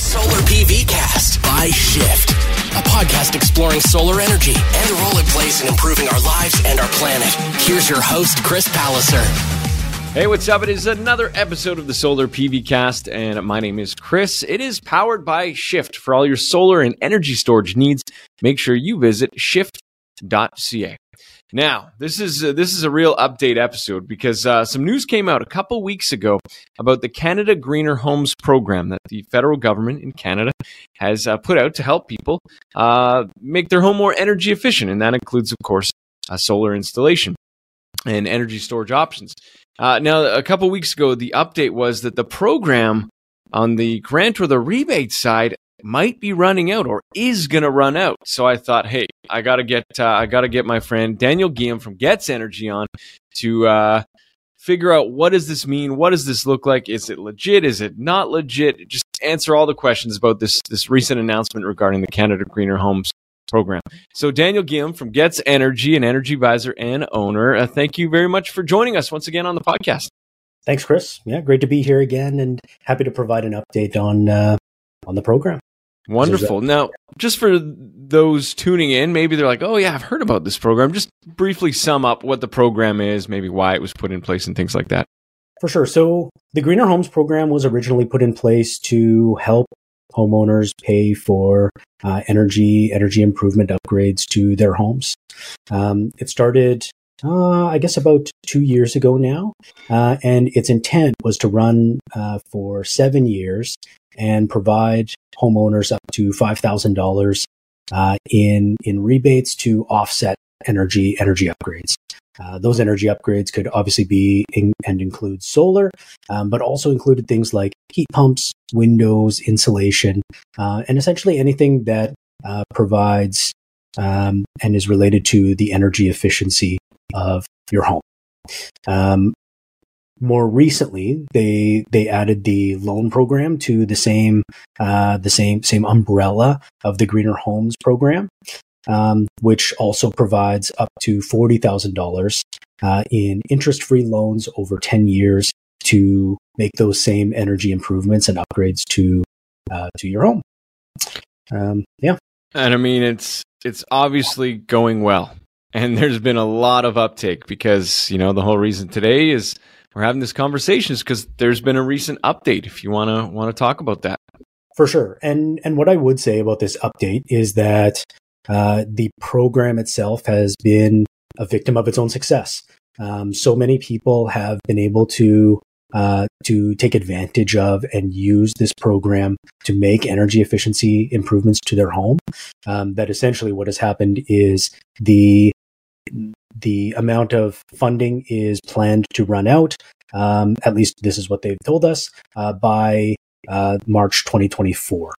Solar PV Cast by Shift, a podcast exploring solar energy and the role it plays in improving our lives and our planet. Here's your host, Chris Palliser. Hey, what's up? It is another episode of the Solar PV Cast, and my name is Chris. It is powered by Shift. For all your solar and energy storage needs, make sure you visit shift.ca. Now, this is uh, this is a real update episode because uh, some news came out a couple weeks ago about the Canada Greener Homes program that the federal government in Canada has uh, put out to help people uh, make their home more energy efficient, and that includes, of course, solar installation and energy storage options. Uh, now, a couple weeks ago, the update was that the program on the grant or the rebate side might be running out or is going to run out. So I thought, hey, I got to get uh, I got to get my friend Daniel Giam from GETS Energy on to uh, figure out what does this mean? What does this look like? Is it legit? Is it not legit? Just answer all the questions about this this recent announcement regarding the Canada Greener Homes program. So Daniel Giam from GETS Energy, an energy advisor and owner, uh, thank you very much for joining us once again on the podcast. Thanks, Chris. Yeah, great to be here again, and happy to provide an update on uh, on the program. Wonderful. Now, just for those tuning in, maybe they're like, "Oh yeah, I've heard about this program." Just briefly sum up what the program is, maybe why it was put in place, and things like that. For sure. So, the Greener Homes program was originally put in place to help homeowners pay for uh, energy energy improvement upgrades to their homes. Um, it started, uh, I guess, about two years ago now, uh, and its intent was to run uh, for seven years and provide homeowners up to $5,000 uh, in, in rebates to offset energy, energy upgrades. Uh, those energy upgrades could obviously be in, and include solar, um, but also included things like heat pumps, windows, insulation, uh, and essentially anything that provides um, and is related to the energy efficiency of your home. Um, more recently, they they added the loan program to the same uh, the same same umbrella of the Greener Homes program, um, which also provides up to forty thousand uh, dollars in interest free loans over ten years to make those same energy improvements and upgrades to uh, to your home. Um, yeah, and I mean it's it's obviously going well, and there's been a lot of uptake because you know the whole reason today is we're having this conversation is because there's been a recent update. If you want to want to talk about that, for sure. And and what I would say about this update is that uh, the program itself has been a victim of its own success. Um, so many people have been able to uh, to take advantage of and use this program to make energy efficiency improvements to their home. Um, that essentially what has happened is the the amount of funding is planned to run out. Um, at least this is what they've told us uh, by uh, March 2024.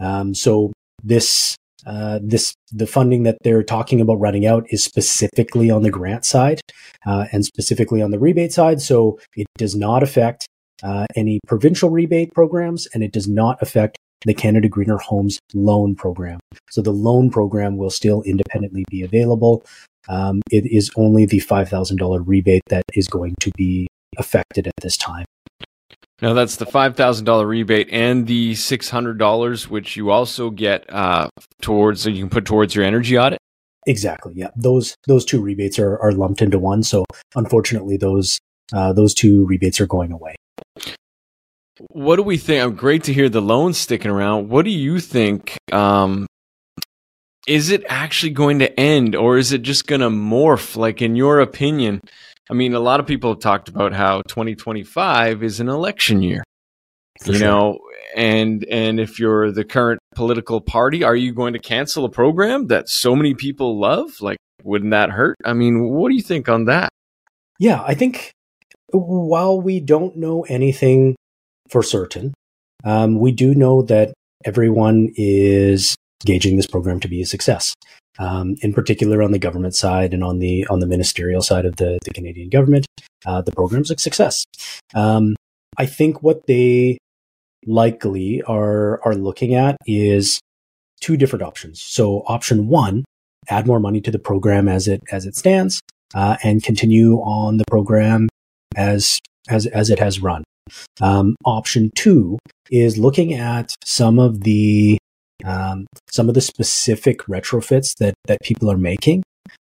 Um, so this uh, this the funding that they're talking about running out is specifically on the grant side uh, and specifically on the rebate side. So it does not affect uh, any provincial rebate programs, and it does not affect the Canada Greener Homes loan program. So the loan program will still independently be available um, it is only the $5,000 rebate that is going to be affected at this time. Now that's the five thousand dollar rebate and the six hundred dollars, which you also get uh, towards so you can put towards your energy audit. Exactly. Yeah, those those two rebates are, are lumped into one. So unfortunately, those uh, those two rebates are going away. What do we think? I'm great to hear the loans sticking around. What do you think um, is it actually going to end or is it just going to morph? Like, in your opinion, I mean, a lot of people have talked about how 2025 is an election year. For you sure. know, and and if you're the current political party, are you going to cancel a program that so many people love? Like, wouldn't that hurt? I mean, what do you think on that? Yeah, I think while we don't know anything for certain, um, we do know that everyone is gauging this program to be a success. Um, in particular, on the government side and on the on the ministerial side of the, the Canadian government, uh, the program's a success. Um, I think what they likely are are looking at is two different options. So, option one, add more money to the program as it as it stands, uh, and continue on the program as as as it has run. Um, option two is looking at some of the um, some of the specific retrofits that that people are making,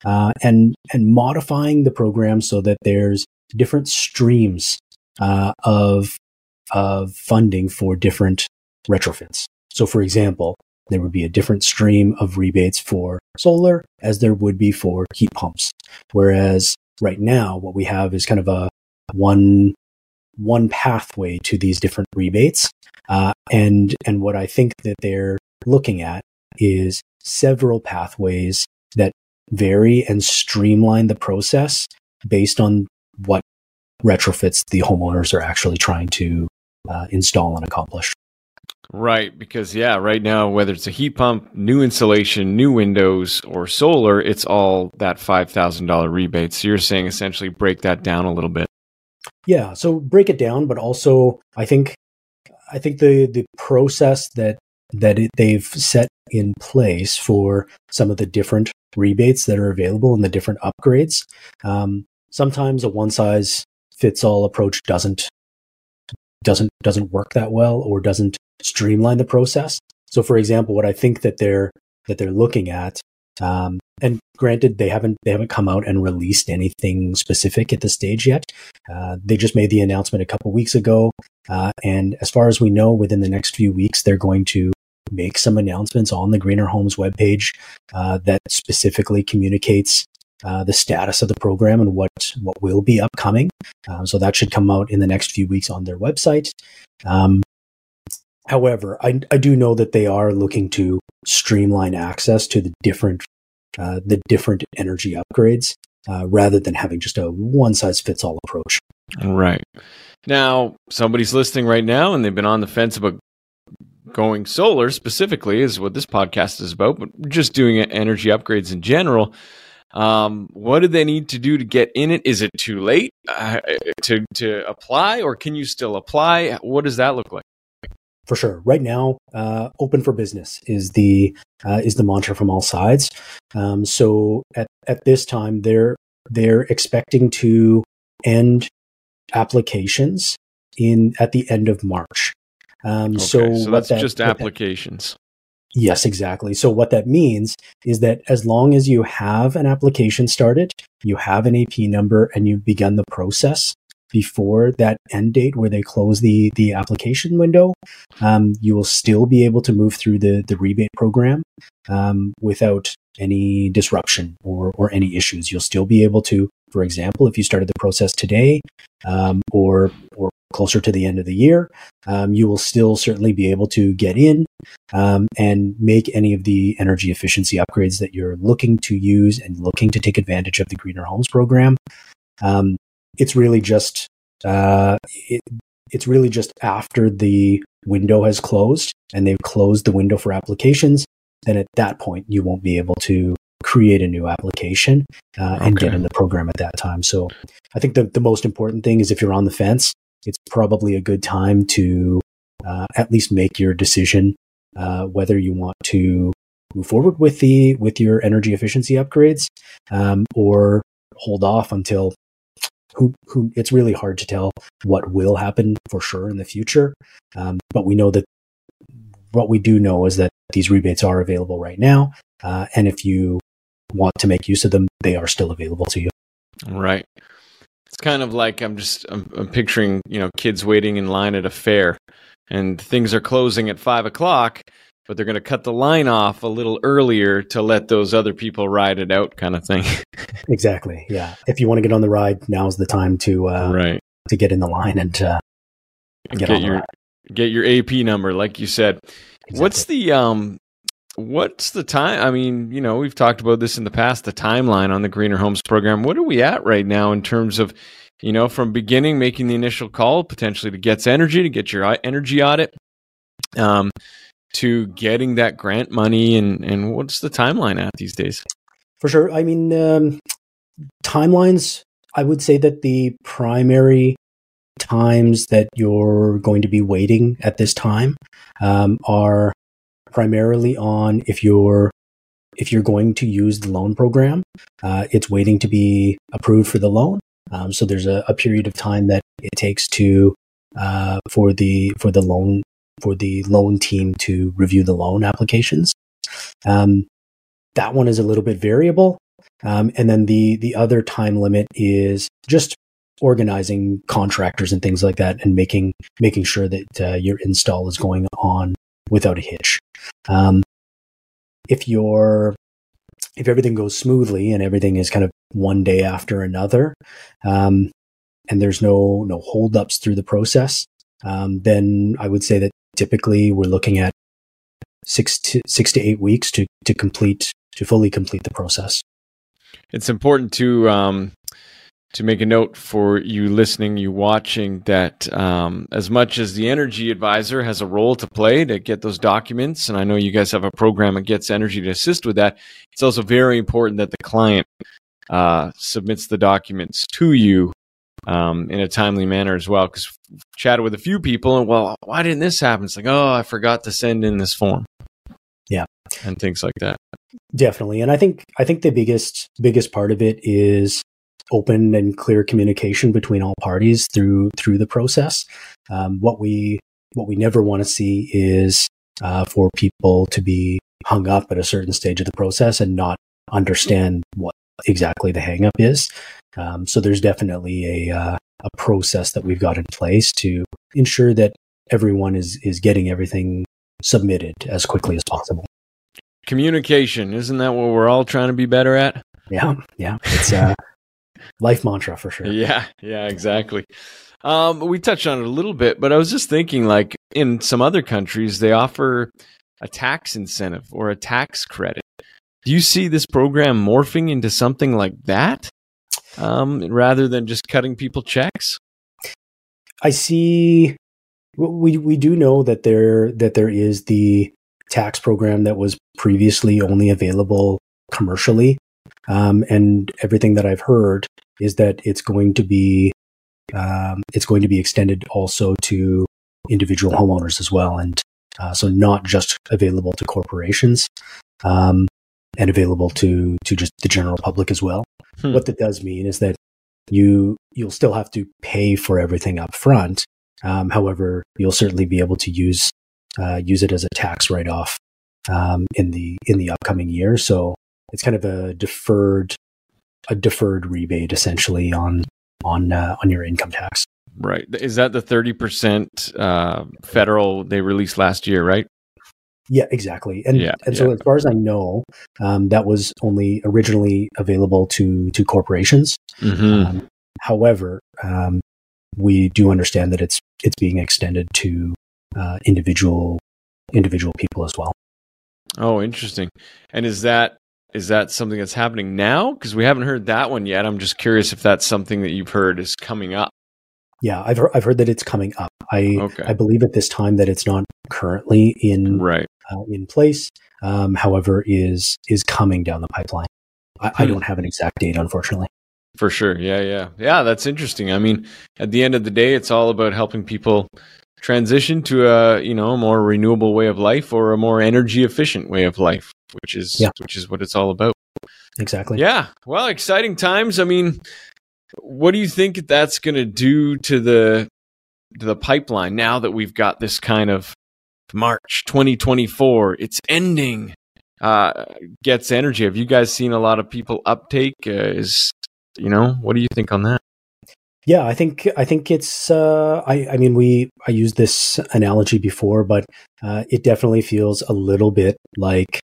uh, and and modifying the program so that there's different streams uh, of of funding for different retrofits. So, for example, there would be a different stream of rebates for solar as there would be for heat pumps. Whereas right now, what we have is kind of a one one pathway to these different rebates. Uh, and and what I think that they're looking at is several pathways that vary and streamline the process based on what retrofits the homeowners are actually trying to uh, install and accomplish. Right, because yeah, right now whether it's a heat pump, new insulation, new windows, or solar, it's all that five thousand dollar rebate. So you're saying essentially break that down a little bit. Yeah, so break it down, but also I think I think the the process that that it, they've set in place for some of the different rebates that are available and the different upgrades. Um, sometimes a one size fits all approach doesn't doesn't doesn't work that well or doesn't streamline the process. So, for example, what I think that they're that they're looking at, um, and granted, they haven't they haven't come out and released anything specific at this stage yet. Uh, they just made the announcement a couple weeks ago, uh, and as far as we know, within the next few weeks, they're going to make some announcements on the Greener Homes webpage uh, that specifically communicates uh, the status of the program and what what will be upcoming. Um, so that should come out in the next few weeks on their website. Um, however, I, I do know that they are looking to streamline access to the different uh, the different energy upgrades uh, rather than having just a one size fits all approach. Right. Now, somebody's listening right now and they've been on the fence about going solar specifically, is what this podcast is about, but just doing energy upgrades in general. Um, what do they need to do to get in it? Is it too late uh, to to apply, or can you still apply? What does that look like? For sure. Right now, uh, open for business is the uh, is the mantra from all sides. Um, so at at this time, they're they're expecting to end applications in at the end of March. Um, okay, so, so that's that, just applications. Yes, exactly. So what that means is that as long as you have an application started, you have an AP number and you've begun the process before that end date where they close the, the application window, um, you will still be able to move through the, the rebate program um, without any disruption or, or any issues. You'll still be able to, for example, if you started the process today um, or, or closer to the end of the year, um, you will still certainly be able to get in um, and make any of the energy efficiency upgrades that you're looking to use and looking to take advantage of the Greener Homes program. Um, it's really just uh, it, it's really just after the window has closed and they've closed the window for applications. Then at that point, you won't be able to create a new application uh, and okay. get in the program at that time. So I think the, the most important thing is if you're on the fence, it's probably a good time to uh, at least make your decision uh, whether you want to move forward with the with your energy efficiency upgrades um, or hold off until who, who it's really hard to tell what will happen for sure in the future um, but we know that what we do know is that these rebates are available right now uh, and if you want to make use of them they are still available to you right it's kind of like I'm just I'm, I'm picturing you know kids waiting in line at a fair, and things are closing at five o'clock, but they're going to cut the line off a little earlier to let those other people ride it out, kind of thing. exactly. Yeah. If you want to get on the ride, now's the time to uh, right to get in the line and uh, get, get your get your AP number, like you said. Exactly. What's the um what's the time? I mean, you know, we've talked about this in the past, the timeline on the Greener Homes program. What are we at right now in terms of, you know, from beginning making the initial call potentially to GETS Energy to get your energy audit, um, to getting that grant money, and and what's the timeline at these days? For sure. I mean, um, timelines. I would say that the primary times that you're going to be waiting at this time um, are primarily on if you're if you're going to use the loan program, uh, it's waiting to be approved for the loan. Um, so there's a, a, period of time that it takes to uh, for the for the loan for the loan team to review the loan applications. Um, that one is a little bit variable. Um, and then the the other time limit is just organizing contractors and things like that, and making making sure that uh, your install is going on without a hitch. Um, if you're if everything goes smoothly and everything is kind of one day after another, um, and there's no no holdups through the process, um, then I would say that typically we're looking at six to six to eight weeks to to complete to fully complete the process. It's important to um, to make a note for you listening, you watching, that um, as much as the energy advisor has a role to play to get those documents, and I know you guys have a program that gets energy to assist with that, it's also very important that the client uh, submits the documents to you um, in a timely manner as well. Because chatted with a few people, and well, why didn't this happen? It's like, oh, I forgot to send in this form. Yeah, and things like that. Definitely, and I think I think the biggest biggest part of it is open and clear communication between all parties through through the process. Um, what we what we never want to see is uh, for people to be hung up at a certain stage of the process and not understand what exactly the hangup is. Um, so there's definitely a uh, a process that we've got in place to ensure that everyone is is getting everything submitted as quickly as possible. Communication, isn't that what we're all trying to be better at? Yeah, yeah. It's uh, life mantra for sure. Yeah, yeah, exactly. Um, we touched on it a little bit, but I was just thinking, like in some other countries, they offer a tax incentive or a tax credit. Do you see this program morphing into something like that, um, rather than just cutting people checks? I see. We we do know that there that there is the tax program that was previously only available commercially um, and everything that I've heard is that it's going to be um, it's going to be extended also to individual homeowners as well, and uh, so not just available to corporations um, and available to to just the general public as well. Hmm. What that does mean is that you you'll still have to pay for everything up front. Um, however, you'll certainly be able to use uh, use it as a tax write off um, in the in the upcoming year. So it's kind of a deferred a deferred rebate essentially on on uh, on your income tax. Right. Is that the thirty percent uh, federal they released last year? Right. Yeah, exactly. And yeah, and so as far as I know, um, that was only originally available to to corporations. Mm-hmm. Um, however, um, we do understand that it's it's being extended to uh, individual individual people as well. Oh, interesting. And is that is that something that's happening now? Because we haven't heard that one yet. I'm just curious if that's something that you've heard is coming up. Yeah, I've heard, I've heard that it's coming up. I okay. I believe at this time that it's not currently in right uh, in place. Um, however, is is coming down the pipeline. I, hmm. I don't have an exact date, unfortunately. For sure. Yeah, yeah. Yeah, that's interesting. I mean, at the end of the day, it's all about helping people transition to a, you know, a more renewable way of life or a more energy efficient way of life which is yeah. which is what it's all about. Exactly. Yeah. Well, exciting times. I mean, what do you think that's going to do to the to the pipeline now that we've got this kind of March 2024? It's ending. Uh, GETS Energy. Have you guys seen a lot of people uptake? Uh, is you know what do you think on that? Yeah, I think I think it's. Uh, I I mean, we I used this analogy before, but uh, it definitely feels a little bit like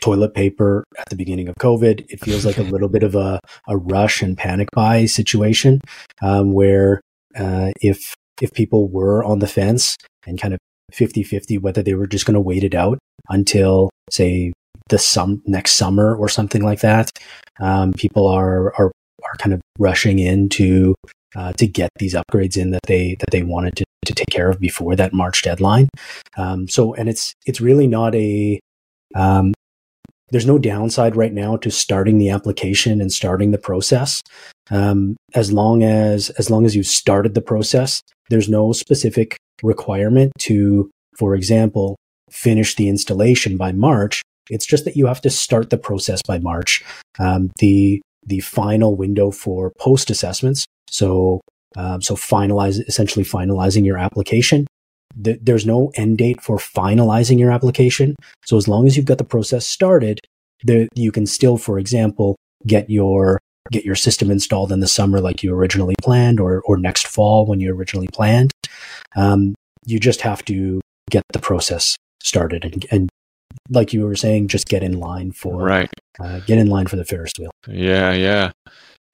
toilet paper at the beginning of COVID. It feels like a little bit of a, a rush and panic buy situation um, where uh, if if people were on the fence and kind of 50-50 whether they were just going to wait it out until say the sum next summer or something like that um, people are are are kind of rushing in to uh, to get these upgrades in that they that they wanted to, to take care of before that March deadline. Um, so and it's it's really not a um, there's no downside right now to starting the application and starting the process. Um, as long as as long as you've started the process, there's no specific requirement to, for example, finish the installation by March. It's just that you have to start the process by March. Um, the the final window for post assessments. So, um, so finalize, essentially finalizing your application. there's no end date for finalizing your application. So as long as you've got the process started, the, you can still, for example, get your get your system installed in the summer like you originally planned, or or next fall when you originally planned. Um, you just have to get the process started and, and like you were saying, just get in line for right. Uh, get in line for the Ferris wheel. Yeah, yeah,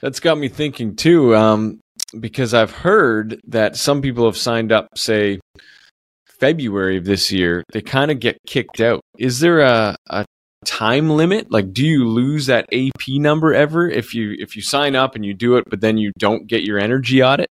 that's got me thinking too. Um, because I've heard that some people have signed up, say February of this year, they kind of get kicked out. Is there a, a time limit? Like, do you lose that AP number ever if you if you sign up and you do it, but then you don't get your energy audit?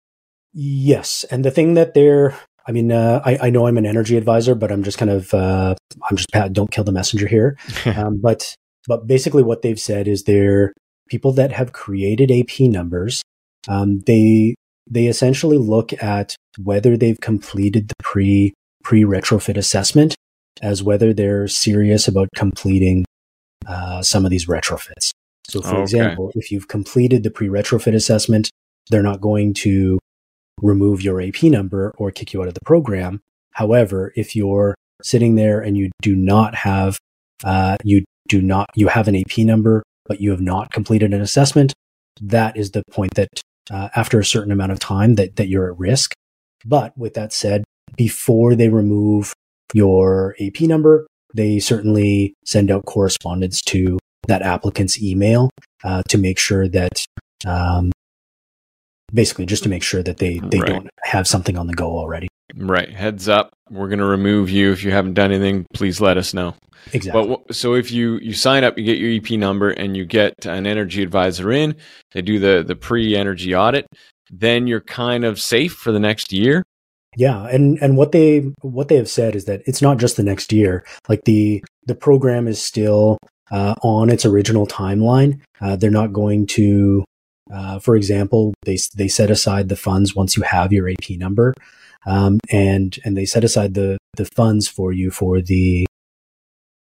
Yes, and the thing that they're I mean, uh, I, I, know I'm an energy advisor, but I'm just kind of, uh, I'm just, don't kill the messenger here. um, but, but basically what they've said is they're people that have created AP numbers. Um, they, they essentially look at whether they've completed the pre, pre retrofit assessment as whether they're serious about completing, uh, some of these retrofits. So for okay. example, if you've completed the pre retrofit assessment, they're not going to remove your AP number or kick you out of the program. However, if you're sitting there and you do not have, uh, you do not, you have an AP number, but you have not completed an assessment, that is the point that uh, after a certain amount of time that, that you're at risk. But with that said, before they remove your AP number, they certainly send out correspondence to that applicant's email uh, to make sure that um, basically just to make sure that they they right. don't have something on the go already. Right. Heads up. We're going to remove you if you haven't done anything. Please let us know. Exactly. But so if you you sign up, you get your AP number, and you get an energy advisor in. They do the the pre energy audit. Then you're kind of safe for the next year. Yeah, and and what they what they have said is that it's not just the next year. Like the the program is still uh, on its original timeline. Uh, they're not going to uh, for example, they they set aside the funds once you have your AP number, um, and and they set aside the the funds for you for the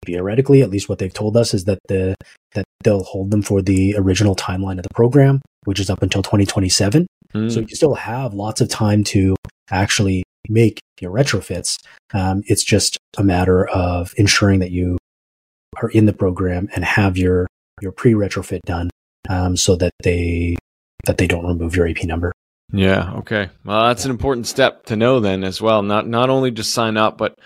theoretically, at least what they've told us is that the that they'll hold them for the original timeline of the program, which is up until 2027. Mm. So you still have lots of time to actually make your retrofits. Um, it's just a matter of ensuring that you are in the program and have your your pre retrofit done um, so that they that they don't remove your AP number. Yeah. Okay. Well, that's an important step to know then as well. Not not only just sign up, but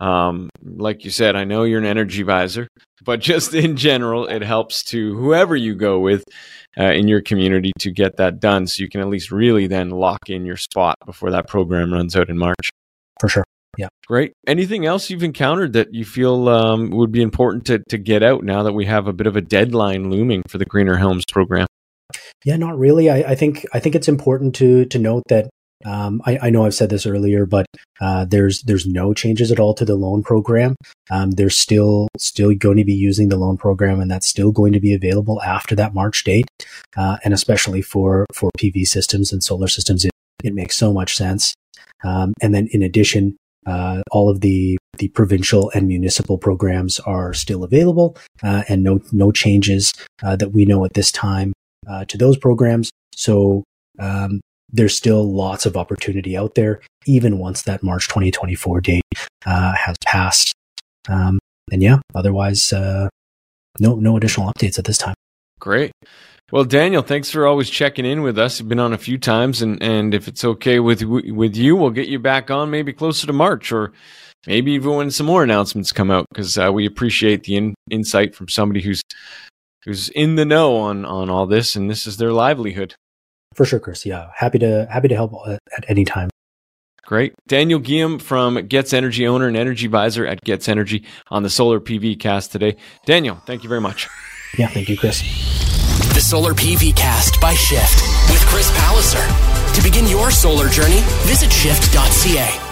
um, like you said, I know you're an energy advisor, but just in general, it helps to whoever you go with uh, in your community to get that done, so you can at least really then lock in your spot before that program runs out in March. For sure. Yeah. Great. Anything else you've encountered that you feel um, would be important to, to get out now that we have a bit of a deadline looming for the Greener Homes program? Yeah, not really. I, I think I think it's important to to note that um, I, I, know I've said this earlier, but uh, there's there's no changes at all to the loan program. Um, they're still still going to be using the loan program, and that's still going to be available after that March date. Uh, and especially for for PV systems and solar systems, it, it makes so much sense. Um, and then in addition, uh, all of the the provincial and municipal programs are still available, uh, and no no changes uh, that we know at this time uh, to those programs. So um, there's still lots of opportunity out there, even once that March 2024 date uh, has passed. Um, and yeah, otherwise, uh, no no additional updates at this time. Great. Well, Daniel, thanks for always checking in with us. You've been on a few times, and, and if it's okay with with you, we'll get you back on maybe closer to March, or maybe even when some more announcements come out, because uh, we appreciate the in, insight from somebody who's who's in the know on on all this, and this is their livelihood. For sure, Chris. Yeah, happy to happy to help at, at any time. Great. Daniel Giam from GETS Energy, owner and energy advisor at GETS Energy on the Solar PV cast today. Daniel, thank you very much. Yeah, thank you, Chris. The Solar PV cast by Shift with Chris Palliser. To begin your solar journey, visit shift.ca.